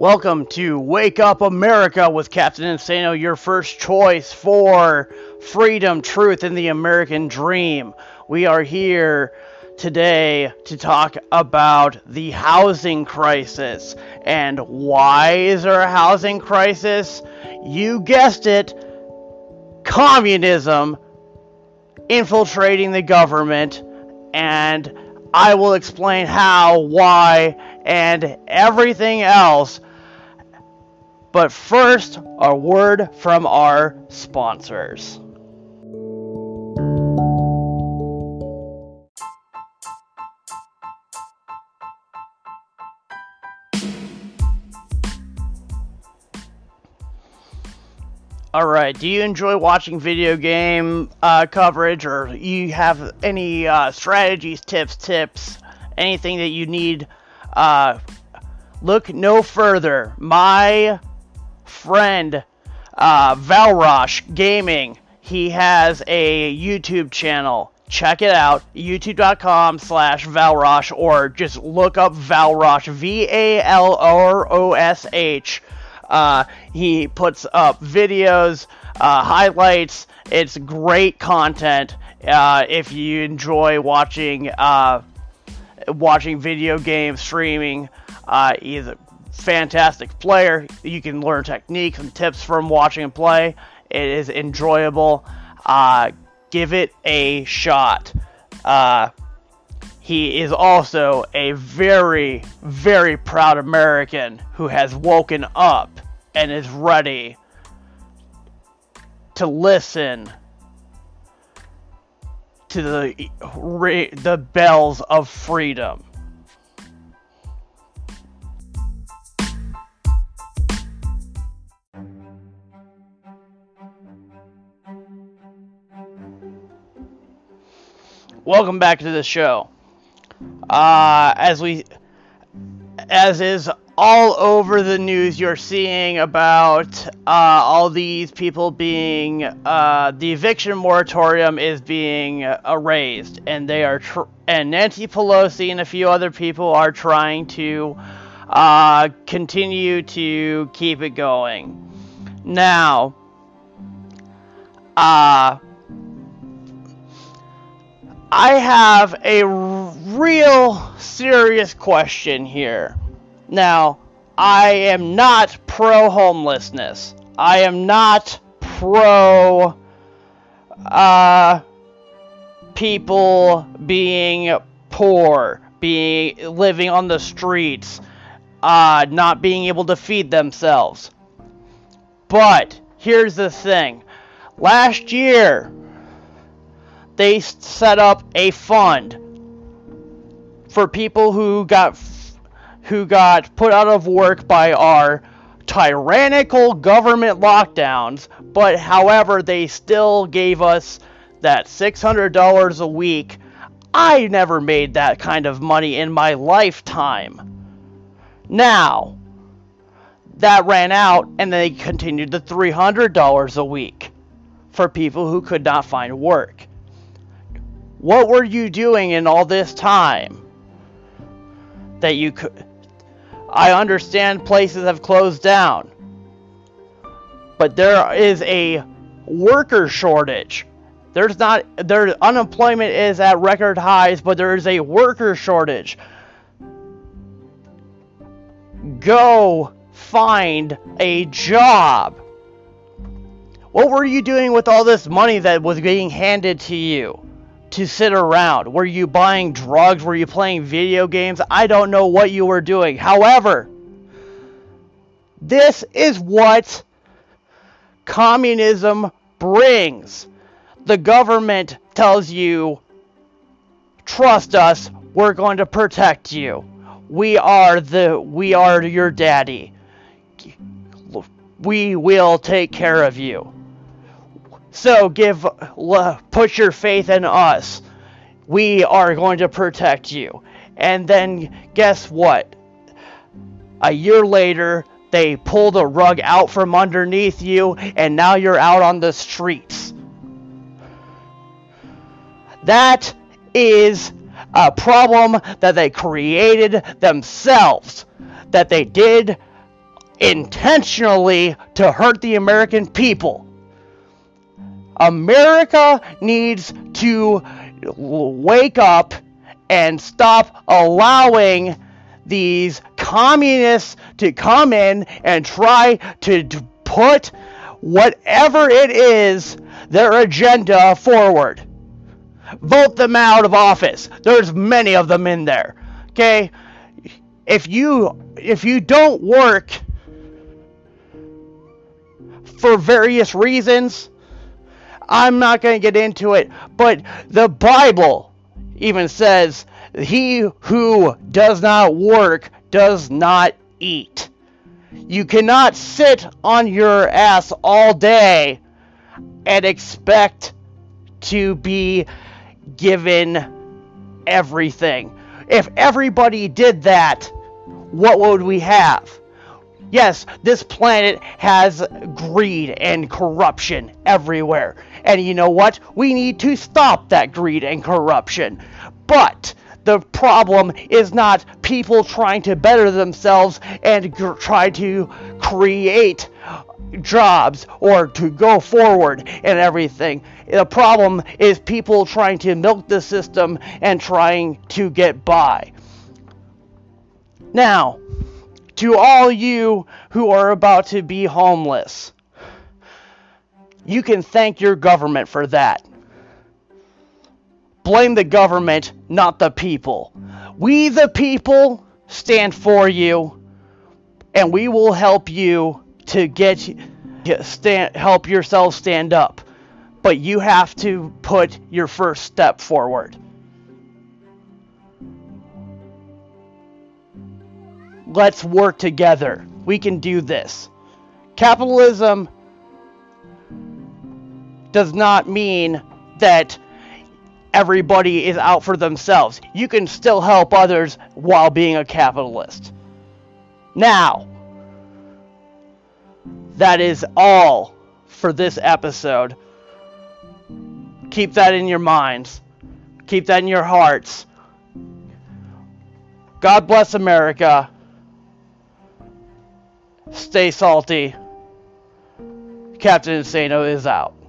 Welcome to Wake Up America with Captain Insano, your first choice for freedom, truth, and the American dream. We are here today to talk about the housing crisis. And why is there a housing crisis? You guessed it communism infiltrating the government. And I will explain how, why, and everything else but first, a word from our sponsors. Alright, do you enjoy watching video game uh, coverage or you have any uh, strategies, tips, tips, anything that you need? Uh, look no further. My friend uh, Valrosh Gaming. He has a YouTube channel. Check it out, youtube.com slash Valrosh, or just look up Valrosh, V A L R O S H. Uh, he puts up videos, uh, highlights. It's great content. Uh, if you enjoy watching uh, watching video games, streaming, uh, he's a fantastic player. You can learn techniques and tips from watching him play. It is enjoyable. Uh, give it a shot. Uh, he is also a very, very proud American who has woken up and is ready to listen to the the bells of freedom. Welcome back to the show. Uh, as we, as is all over the news, you're seeing about uh, all these people being, uh, the eviction moratorium is being erased, and they are, tr- and Nancy Pelosi and a few other people are trying to uh, continue to keep it going. Now, uh, I have a real serious question here. Now, I am not pro homelessness. I am not pro uh, people being poor, being living on the streets, uh, not being able to feed themselves. But here's the thing. Last year, they set up a fund for people who got who got put out of work by our tyrannical government lockdowns, but however they still gave us that $600 a week. I never made that kind of money in my lifetime. Now, that ran out and they continued the $300 a week for people who could not find work. What were you doing in all this time? That you could. I understand places have closed down. But there is a worker shortage. There's not. Their unemployment is at record highs, but there is a worker shortage. Go find a job. What were you doing with all this money that was being handed to you? To sit around? Were you buying drugs? Were you playing video games? I don't know what you were doing. However, this is what communism brings. The government tells you, trust us, we're going to protect you. We are the we are your daddy. We will take care of you. So give, put your faith in us. We are going to protect you. And then guess what? A year later, they pull the rug out from underneath you, and now you're out on the streets. That is a problem that they created themselves. That they did intentionally to hurt the American people. America needs to wake up and stop allowing these communists to come in and try to put whatever it is their agenda forward. Vote them out of office. There's many of them in there. Okay? If you if you don't work for various reasons, I'm not going to get into it, but the Bible even says he who does not work does not eat. You cannot sit on your ass all day and expect to be given everything. If everybody did that, what would we have? Yes, this planet has greed and corruption everywhere. And you know what? We need to stop that greed and corruption. But the problem is not people trying to better themselves and gr- try to create jobs or to go forward and everything. The problem is people trying to milk the system and trying to get by. Now, to all you who are about to be homeless, you can thank your government for that. Blame the government, not the people. We, the people, stand for you, and we will help you to get stand, help yourself stand up. But you have to put your first step forward. Let's work together. We can do this. Capitalism does not mean that everybody is out for themselves. You can still help others while being a capitalist. Now, that is all for this episode. Keep that in your minds. Keep that in your hearts. God bless America. Stay salty. Captain Insano is out.